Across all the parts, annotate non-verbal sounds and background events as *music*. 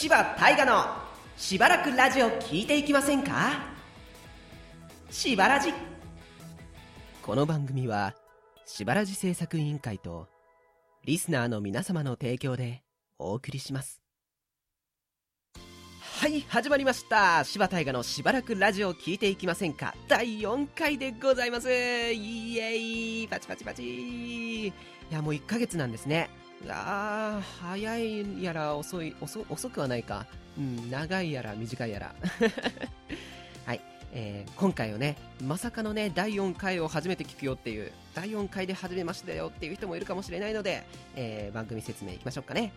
柴大河のしばらくラジオ聞いていきませんか？しばらじ。この番組はしばらじ制作委員会とリスナーの皆様の提供でお送りします。はい始まりました。柴大河のしばらくラジオ聞いていきませんか？第4回でございます。イエイ。パチパチパチ。いやもう1ヶ月なんですね。あー早いやら遅い遅遅くはないか。うん長いやら短いやら。*laughs* はい、えー今回をねまさかのね第4回を初めて聞くよっていう第4回で初めましてだよっていう人もいるかもしれないので、えー番組説明いきましょうかね。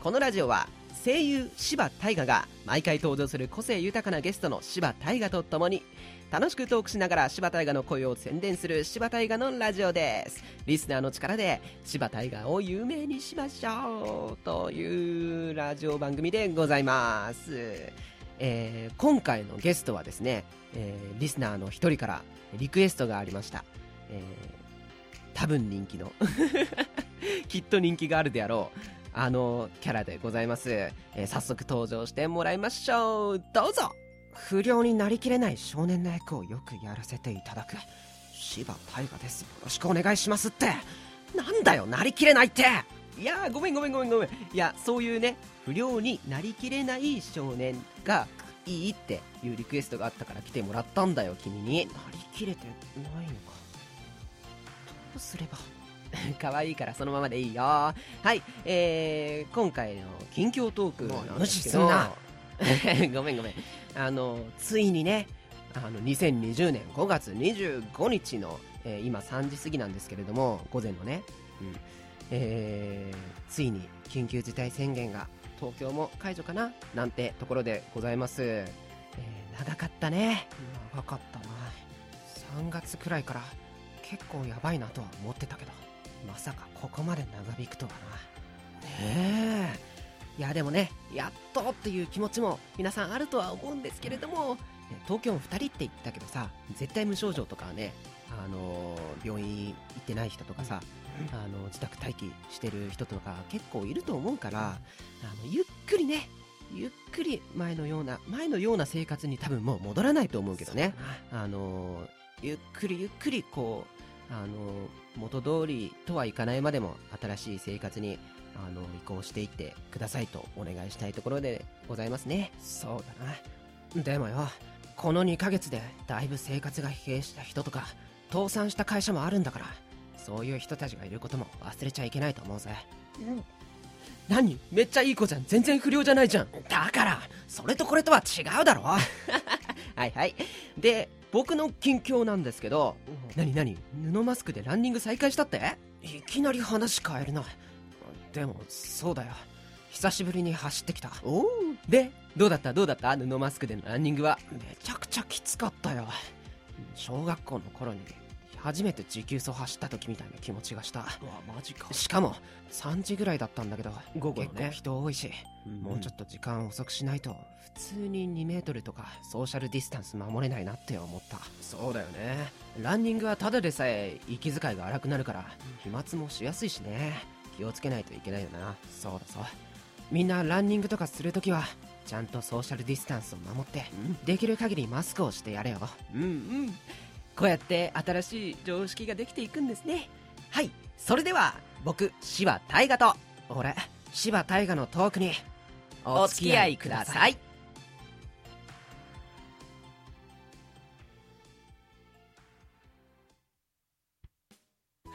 このラジオは声優柴大河が毎回登場する個性豊かなゲストの柴大河とともに楽しくトークしながら柴大河の声を宣伝する柴大河のラジオです。リスナーの力で柴大河を有名にしましょうというラジオ番組でございます、えー今回のゲストはですね、えーリスナーの一人からリクエストがありました、えー多分人気の *laughs* きっと人気があるであろうあのキャラでございます、えー早速登場してもらいましょう。どうぞ。不良になりきれない少年の役をよくやらせていただく。柴大河です。よろしくお願いしますって。なんだよなりきれないって。いやーごめんごめんごめんごめん。いやそういうね不良になりきれない少年がいいっていうリクエストがあったから来てもらったんだよ君に。なりきれてないのか。どうすれば。*laughs* 可愛いからそのままでいいよ。はいえー、今回の近況トークなんですけど。無視 *laughs* ごめんごめん。あのついにねあの2020年5月25日の、えー今3時過ぎなんですけれども午前のね、うん。えーついに緊急事態宣言が東京も解除かななんてところでございます、えー長かったね。長かったな。3月くらいから結構やばいなとは思ってたけどまさかここまで長引くとはな。ねえいやでもねやっとっていう気持ちも皆さんあるとは思うんですけれどもね東京も2人って言ったけどさ絶対無症状とかはねあのー病院行ってない人とかさ、あの自宅待機してる人とか結構いると思うから、あのゆっくりねゆっくり前のような前のような生活に多分もう戻らないと思うけどね。あのーゆっくりゆっくりこうあのー元通りとはいかないまでも新しい生活にあの移行していってくださいとお願いしたいところでございますね。そうだな。でもよこの2ヶ月でだいぶ生活が疲弊した人とか倒産した会社もあるんだからそういう人たちがいることも忘れちゃいけないと思うぜ。何？めっちゃいい子じゃん。全然不良じゃないじゃん。だからそれとこれとは違うだろ。*laughs* はいはい。で僕の近況なんですけど何何？布マスクでランニング再開したって？いきなり話変えるなでもそうだよ。久しぶりに走ってきた。おおでどうだった？どうだった？布マスクでのランニングは？めちゃくちゃきつかったよ。小学校の頃に初めて持久走走った時みたいな気持ちがした。マジか。しかも3時ぐらいだったんだけど午後ね。結構人多いし、もうちょっと時間遅くしないと普通に2メートルとかソーシャルディスタンス守れないなって思った。そうだよね。ランニングはただでさえ息遣いが荒くなるから飛沫もしやすいしね気をつけないといけないよな。そうだそう。みんなランニングとかするときはちゃんとソーシャルディスタンスを守って、できる限りマスクをしてやれよ。うんうん。こうやって新しい常識ができていくんですね。はい。それでは僕柴大河と。俺柴大河のトークにお付き合いください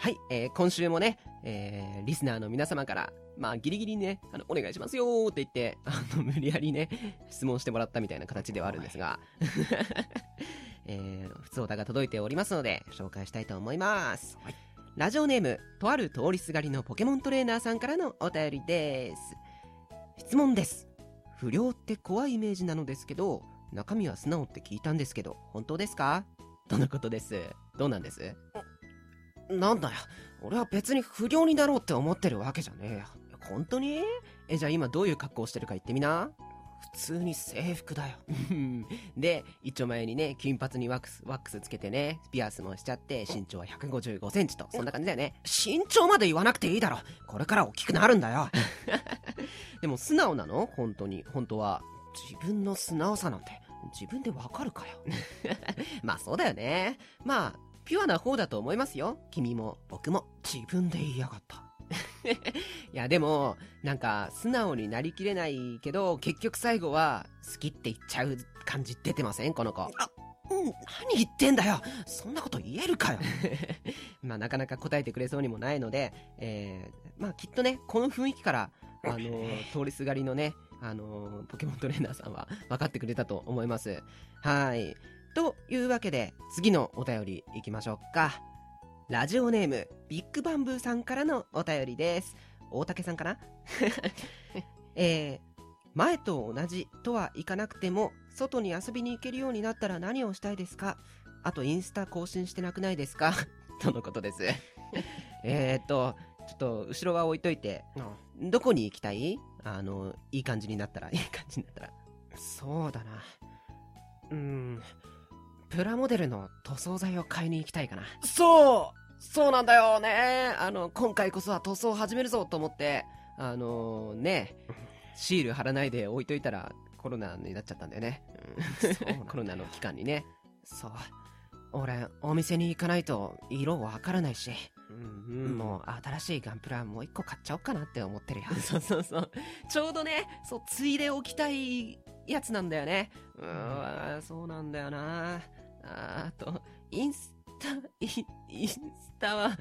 はい、えー今週もね、えーリスナーの皆様から、まあ、ギリギリね、あの、お願いしますよーって言って、あの、無理やりね、質問してもらったみたいな形ではあるんですが、*laughs* えー、普通歌が届いておりますので、紹介したいと思います。はいラジオネーム、とある通りすがりのポケモントレーナーさんからのお便りです。質問です。不良って怖いイメージなのですけど、中身は素直って聞いたんですけど、本当ですか？*laughs* とのことです？どうなんです？なんだよ。俺は別に不良になろうって思ってるわけじゃねえよ。本当に？え、じゃあ今どういう格好をしてるか言ってみな。普通に制服だよ。*laughs* で、一丁前にね、金髪にワックス、ワックスつけてね、ピアスもしちゃって、身長は155センチと、そんな感じだよね。身長まで言わなくていいだろ。これから大きくなるんだよ。*laughs* でも素直なの？本当に、本当は。自分の素直さなんて、自分でわかるかよ。*laughs* まあそうだよね。まあ、ピュアな方だと思いますよ。君も僕も。自分で言いやがった。*laughs* いやでもなんか素直になりきれないけど結局最後は好きって言っちゃう感じ出てません？この子あうん、何言ってんだよそんなこと言えるかよ *laughs* まあなかなか答えてくれそうにもないので、えー、まあきっとねこの雰囲気からあのー、通りすがりのねあのー、ポケモントレーナーさんは分かってくれたと思いますはいというわけで次のお便りいきましょうか。ラジオネームビッグバンブーさんからのお便りです。大竹さんかな？*laughs* えー、前と同じとはいかなくても外に遊びに行けるようになったら何をしたいですか？あとインスタ更新してなくないですか？*laughs* とのことです。*laughs* えっとちょっと後ろは置いといて、どこに行きたい？あのいい感じになったらいい感じになったら。そうだな。うん。プラモデルの塗装剤を買いに行きたいかな。そうそうなんだよね。あの、今回こそは塗装を始めるぞと思って、あのー、ね、シール貼らないで置いといたらコロナになっちゃったんだよね。うん、*laughs* コロナの期間にね。そう。俺、お店に行かないと色わからないし、うんうん、もう新しいガンプラもう一個買っちゃおうかなって思ってるよ。*laughs* そうそうそう。ちょうどね、そう、ついでおきたいやつなんだよね。うん、そうなんだよな。あと、インスタ、イインスタは、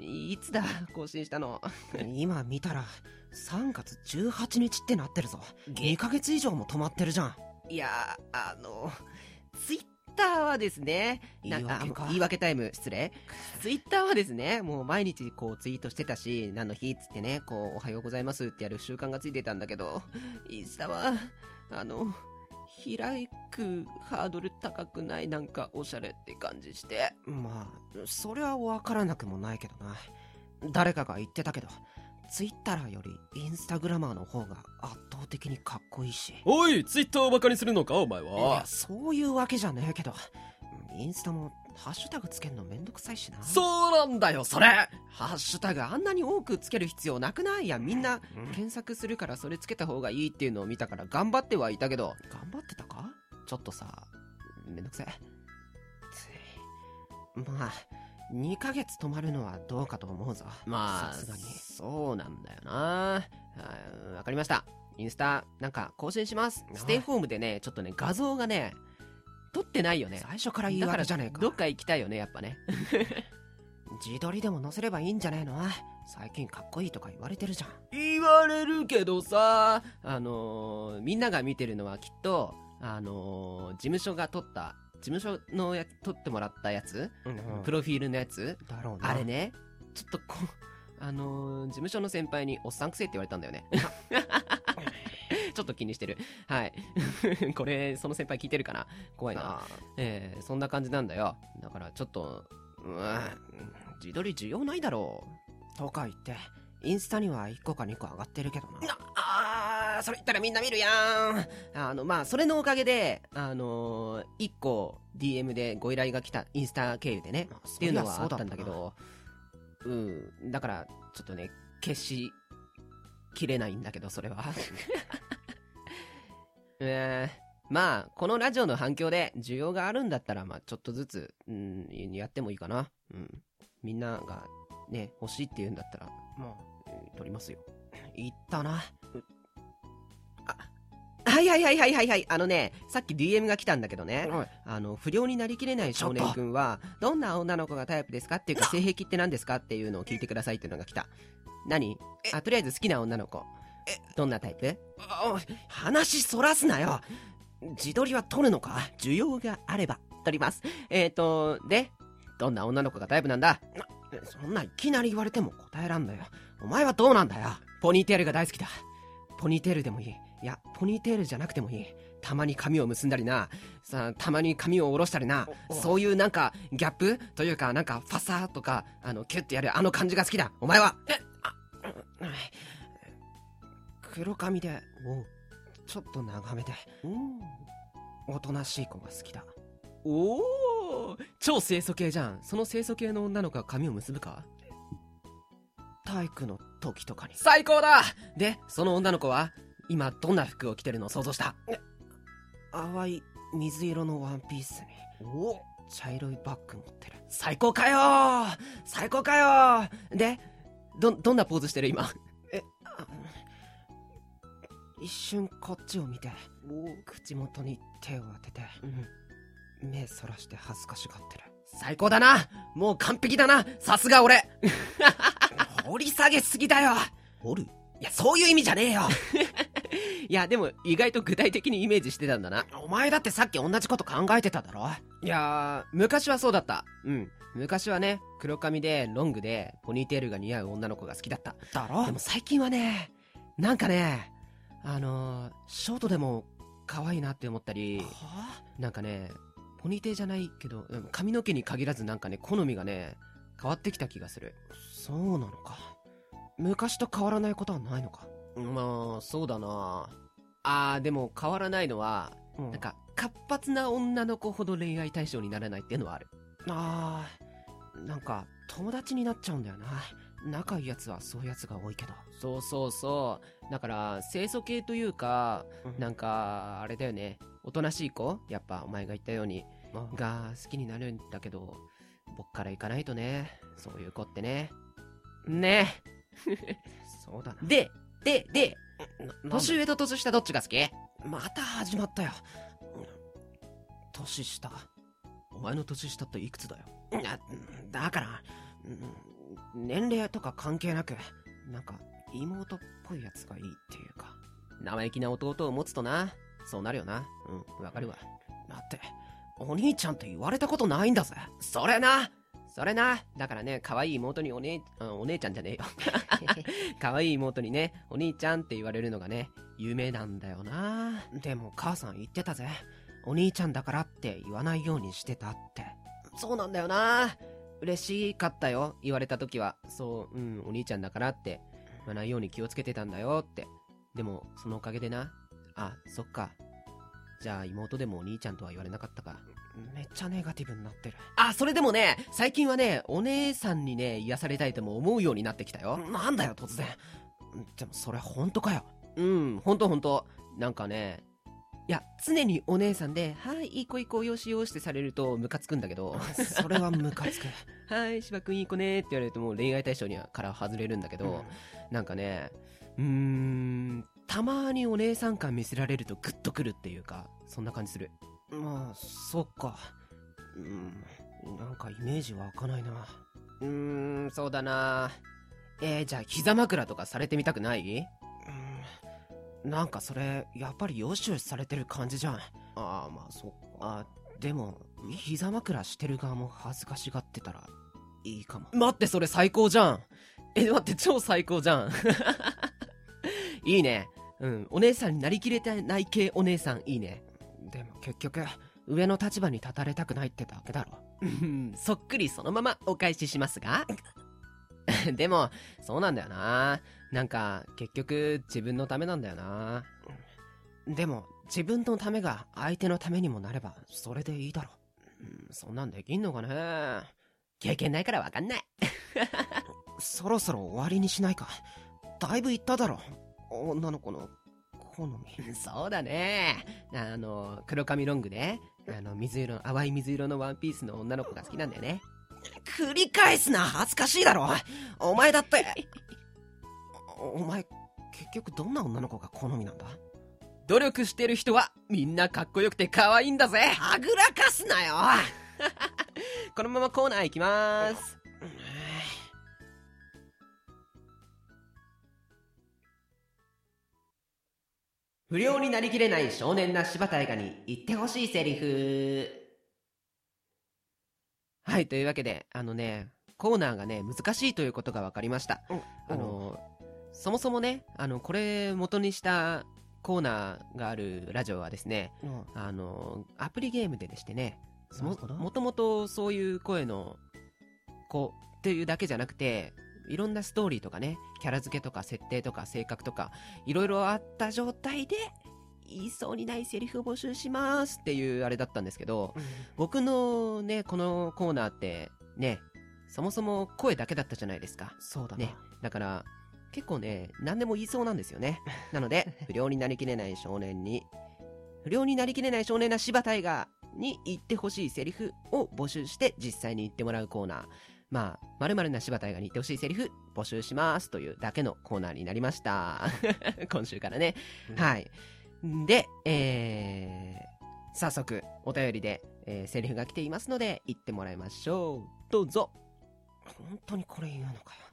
いつだ、更新したの？*laughs* 今見たら、3月18日ってなってるぞ。2ヶ月以上も止まってるじゃん。いや、あの、ツイッターはですね、言い訳言い訳タイム、失礼。ツイッターはですね、もう毎日こうツイートしてたし、何の日っつってね、こう、おはようございますってやる習慣がついてたんだけど、インスタは、あの、開くハードル高くない？なんかおしゃれって感じして。まあそれは分からなくもないけどな。誰かが言ってたけどツイッターよりインスタグラマーの方が圧倒的にかっこいいし。おいツイッターをバカにするのかお前は。いやそういうわけじゃねえけど。インスタもハッシュタグつけるのめんどくさいしな。そうなんだよそれ。ハッシュタグあんなに多くつける必要なくないいや。みんな検索するからそれつけた方がいいっていうのを見たから頑張ってはいたけど。頑張ってたか？ちょっとさめんどくさい。まあ2ヶ月止まるのはどうかと思うぞ。まあさすがに。そうなんだよな。わかりました。インスタなんか更新します。ステイホームでねちょっとね画像がね撮ってないよね。最初から言い訳じゃねえか。どっか行きたいよねやっぱね。*laughs* 自撮りでも載せればいいんじゃねえの？最近かっこいいとか言われてるじゃん。言われるけどさあのー、みんなが見てるのはきっとあのー、事務所が撮った事務所のや撮ってもらったやつ、うんうん、プロフィールのやつ？だろうあれね。ちょっとこあのー、事務所の先輩におっさんくせえって言われたんだよね *laughs* *laughs* ちょっと気にしてる。はい。*laughs* これ、その先輩聞いてるかな？怖いな。えー、そんな感じなんだよ。だからちょっと、うん、自撮り需要ないだろう。とか言って、インスタには1個か2個上がってるけどな。ああ、それ言ったらみんな見るやん。あの、まあ、それのおかげで、あのー、1個 DM でご依頼が来た、インスタ経由でね、っていうのはあったんだけど、うん、だから、ちょっとね、消しきれないんだけど、それは。*laughs* えー、まあ、このラジオの反響で需要があるんだったら、まあ、ちょっとずつ、うん、やってもいいかな。うん。みんながね、欲しいって言うんだったら、まあ、えー、撮りますよ。言ったな。あ、はいはいはいはいはいはい。あのね、さっき DM が来たんだけどね、はい、あの、不良になりきれない少年くんは、どんな女の子がタイプですかっていうか、*laughs* 性癖って何ですかっていうのを聞いてくださいっていうのが来た。何？あ、とりあえず好きな女の子。え、どんなタイプ？話そらすなよ自撮りは撮るのか？需要があれば撮ります。えっ、ー、と、で、どんな女の子がタイプなんだ？そんないきなり言われても答えらんだよ。お前はどうなんだよ？ポニーテールが大好きだ。ポニーテールでもいい。いや、ポニーテールじゃなくてもいい。たまに髪を結んだりな、さたまに髪を下ろしたりな、そういうなんかギャップというかなんかファサーとか、あの、キュッてやるあの感じが好きだ。お前はえあ、黒髪で、おちょっと長めで。おとなしい子が好きだ。おお超清楚系じゃん。その清楚系の女の子が髪を結ぶか？体育の時とかに。最高だ！でその女の子は今どんな服を着てるのを想像した？淡い水色のワンピースにお茶色いバッグ持ってる。最高かよ最高かよでどどんなポーズしてる今？あ一瞬こっちを見て口元に手を当てて目そらして恥ずかしがってる。最高だな。もう完璧だな。さすが俺。*laughs* 掘り下げすぎだよ。掘る？いやそういう意味じゃねえよ。いやでも意外と具体的にイメージしてたんだな。お前だってさっき同じこと考えてただろ？いやー昔はそうだった。うん。昔はね黒髪でロングでポニーテールが似合う女の子が好きだった。だろ？でも最近はねなんかねあのー、ショートでも可愛いなって思ったりはなんかねポニーテーじゃないけどうん髪の毛に限らずなんかね好みがね変わってきた気がする。そうなのか。昔と変わらないことはないのか？まあそうだな。あーでも変わらないのはななんか活発な女の子ほど恋愛対象にならないっていうのはある。あー。なんか友達になっちゃうんだよな。仲いいやつはそういうやつが多いけど。そうそうそうだから清楚系というかなんかあれだよね。おとなしい子やっぱお前が言ったようにあが好きになるんだけど僕から行かないとね。そういう子ってね。ね。*laughs* そうだな。でででな年上と年下どっちが好き？また始まったよ。年下。お前の年下っていくつだよ？だからうん年齢とか関係なくなんか妹っぽいやつがいいっていうか生意気な弟を持つとな。そうなるよな。うんわかるわ。だってお兄ちゃんって言われたことないんだぜ。それな。それな。だからね可愛い妹にお姉あお姉ちゃんじゃねえよ。*laughs* 可愛い妹にねお兄ちゃんって言われるのがね有名なんだよな。でも母さん言ってたぜ。お兄ちゃんだからって言わないようにしてたって。そうなんだよな。嬉しかったよ言われた時は。そううんお兄ちゃんだからって言わないように気をつけてたんだよって。でもそのおかげでな。あそっか。じゃあ妹でもお兄ちゃんとは言われなかったか。めっちゃネガティブになってる。あそれでもね最近はねお姉さんにね癒されたいとも思うようになってきたよ。なんだよ突然。でもそれ本当かよ。うんほんとほんとなんかねいや常にお姉さんで「はいいい子いい子よしよし」ってされるとムカつくんだけど。それはムカつく「*laughs* はい芝君いい子ね」って言われるともう恋愛対象にはから外れるんだけど、なんかねうーんたまにお姉さん感見せられるとグッとくるっていうかそんな感じする。まあそっか。うんなんかイメージ湧かないな。うーんそうだな。えー、じゃあ膝枕とかされてみたくない？うんなんかそれやっぱりよしよしされてる感じじゃん。ああまあそっか。あでも膝枕してる側も恥ずかしがってたらいいかも。待ってそれ最高じゃん。え待って超最高じゃん。*laughs* いいね。うんお姉さんになりきれてない系お姉さんいいね。でも結局上の立場に立たれたくないってだけだろ。うんそっくりそのままお返ししますが *laughs* でもそうなんだよな。なんか結局自分のためなんだよな。でも自分のためが相手のためにもなればそれでいいだろう。んそんなんできんのかね。経験ないからわかんない。*laughs* そろそろ終わりにしないか。だいぶ言っただろ。女の子の好み。そうだね。あの黒髪ロングであの水色淡い水色のワンピースの女の子が好きなんだよね繰り返すな恥ずかしいだろ。お前だって。おお前結局どんな女の子が好みなんだ？努力してる人はみんなかっこよくて可愛いんだぜ。はぐらかすなよ。*laughs* このままコーナー行きます。不良になりきれない少年な柴田映画に言ってほしいセリフはいというわけであのねコーナーがね難しいということが分かりました。あのそもそもねあのこれ元にしたコーナーがあるラジオはですねう。んあのアプリゲームででしてねももともとそういう声の子っていうだけじゃなくていろんなストーリーとかねキャラ付けとか設定とか性格とかいろいろあった状態で言いそうにないセリフを募集しますっていうあれだったんですけど、僕のね、このコーナーって、ね、そもそも声だけだったじゃないですか。そうだな。ね。だから、結構ね、何でも言いそうなんですよね。なので、*laughs* 不良になりきれない少年に、不良になりきれない少年な柴大河に言ってほしいセリフを募集して実際に言ってもらうコーナー。まあ、〇〇な柴大河に言ってほしいセリフ募集しますというだけのコーナーになりました。*laughs* 今週からね。うんはい。で、えー、早速、お便りで、えーセリフが来ていますので、言ってもらいましょう。どうぞ。本当にこれ言うのかよ。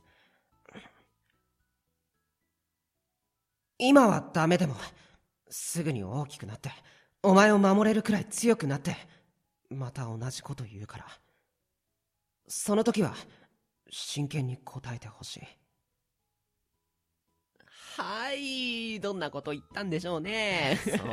今はダメでも、すぐに大きくなって、お前を守れるくらい強くなって、また同じこと言うから。その時は、真剣に答えてほしい。はい、どんなこと言ったんでしょうね。そうだ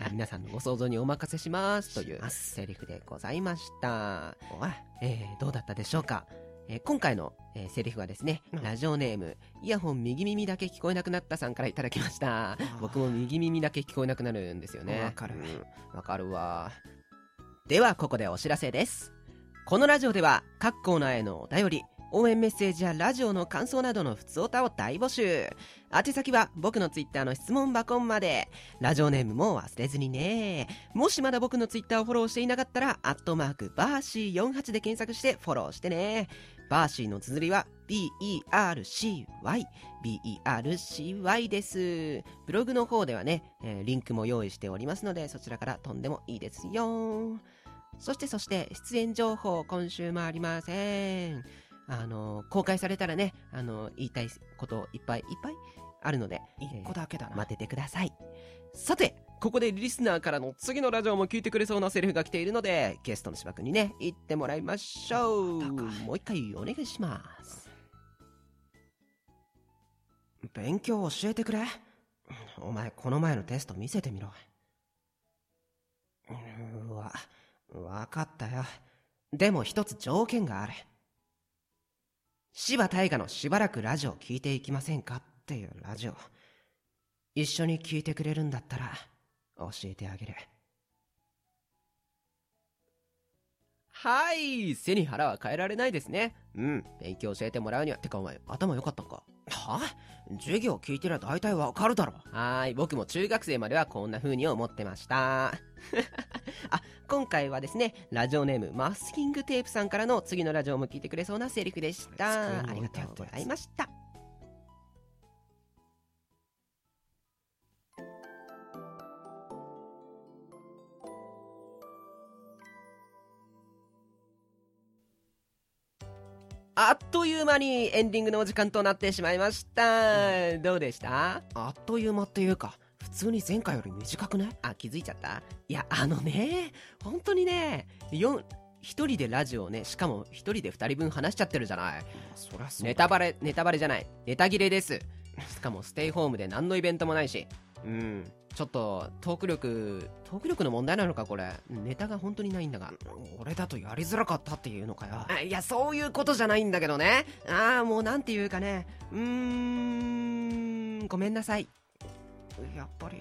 な。*laughs* 皆さんのご想像にお任せしますというセリフでございました。おい、えー、どうだったでしょうか？えー今回の、えーセリフはですね、うんラジオネーム、イヤホン右耳だけ聞こえなくなったさんからいただきましたー。僕も右耳だけ聞こえなくなるんですよね。わかるうんわかるわ。では、ここでお知らせです。このラジオでは、各コーナーへのお便り、応援メッセージやラジオの感想などの普通歌を大募集。宛先は僕のツイッターの質問箱まで。ラジオネームも忘れずにね。もしまだ僕のツイッターをフォローしていなかったら、アットマークバーシー48で検索してフォローしてね。バーシーの綴りは BERCY。BERCY です。ブログの方ではね、えーリンクも用意しておりますので、そちらから飛んでもいいですよ。そしてそして、出演情報今週もありません。あの、公開されたらね、あの、言いたいこといっぱいいっぱいあるので、一個だけだな。待っててください。さて、ここでリスナーからの次のラジオも聞いてくれそうなセリフが来ているので、ゲストの芝君にね、言ってもらいましょう。もう一回お願いします。勉強教えてくれ。お前、この前のテスト見せてみろ。うわ、わかったよ。でも一つ条件がある。柴大河のしばらくラジオ聞いていきませんかっていうラジオ。一緒に聞いてくれるんだったら、教えてあげる。はい、背に腹は変えられないですね。うん、勉強教えてもらうには、てかお前、頭良かったんか？は授業聞いてりゃ大体わかるだろ。はーい、僕も中学生まではこんな風に思ってました。*laughs* あ、今回はですね、ラジオネーム、マスキングテープさんからの次のラジオも聞いてくれそうなセリフでした。ありがとうございました。あっという間にエンディングのお時間となってしまいました。どうでした？あっという間っていうか、普通に前回より短くねあ、気づいちゃった？いや、あのね、本当にね、よん一人でラジオをね、しかも一人で二人分話しちゃってるじゃない。そりゃそうだネタバレ、ネタバレじゃない。ネタ切れです。しかもステイホームで何のイベントもないし。うん。ちょっと、トーク力、トーク力の問題なのか、これ。ネタが本当にないんだが。俺だとやりづらかったっていうのかよ。あいや、そういうことじゃないんだけどね。ああ、もうなんていうかね。うーん、ごめんなさい。やっぱり、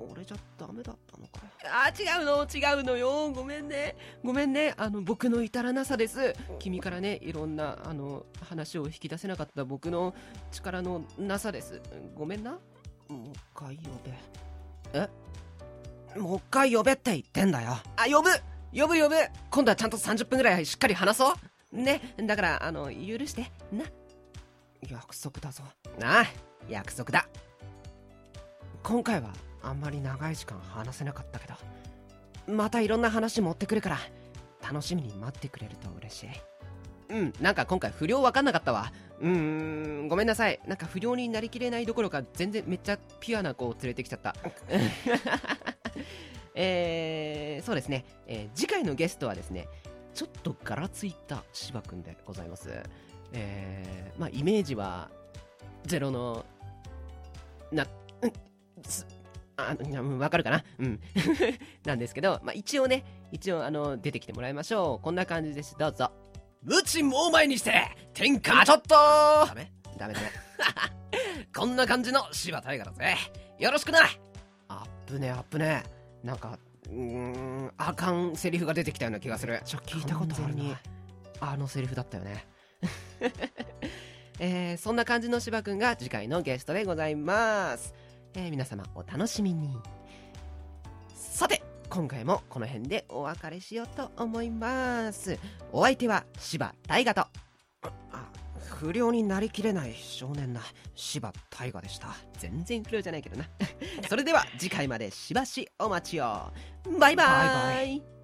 俺じゃダメだったのかよ。あー違うの違うのよごめんねごめんねあの僕の至らなさです君からねいろんなあの話を引き出せなかった僕の力のなさですごめんなもう一回呼べ。え？もう一回呼べって言ってんだよ。あ呼ぶ呼ぶ呼ぶ今度はちゃんと30分ぐらいしっかり話そうねだからあの許してな約束だぞ。ああ約束だ今回はあんまり長い時間話せなかったけど、またいろんな話持ってくるから、楽しみに待ってくれると嬉しい。うんなんか今回不良分かんなかったわ。うーんごめんなさい。なんか不良になりきれないどころか全然めっちゃピュアな子を連れてきちゃった。*laughs* えー、そうですね、えー次回のゲストはですねちょっとガラついた芝くんでございます。えー、まあイメージはゼロのなうんすあいやうんわかるかな？うん。*laughs* なんですけど、まあ、一応ね一応あの出てきてもらいましょう。こんな感じです。どうぞ。無知猛前にして天下ちょっと。ダメ？ダメダメ。*laughs* こんな感じの柴大河だぜ。よろしくな。あぶねアップね。なんかうーんあかんセリフが出てきたような気がする。ちょ聞いたことあるにあのセリフだったよね。*laughs* えーそんな感じの芝くんが次回のゲストでございます、えー皆様お楽しみに今回もこの辺でお別れしようと思います。お相手は柴大河と。不良になりきれない少年な。柴大河でした。全然不良じゃないけどな。*laughs* それでは次回までしばしお待ちを。バイバイ。バイバイ。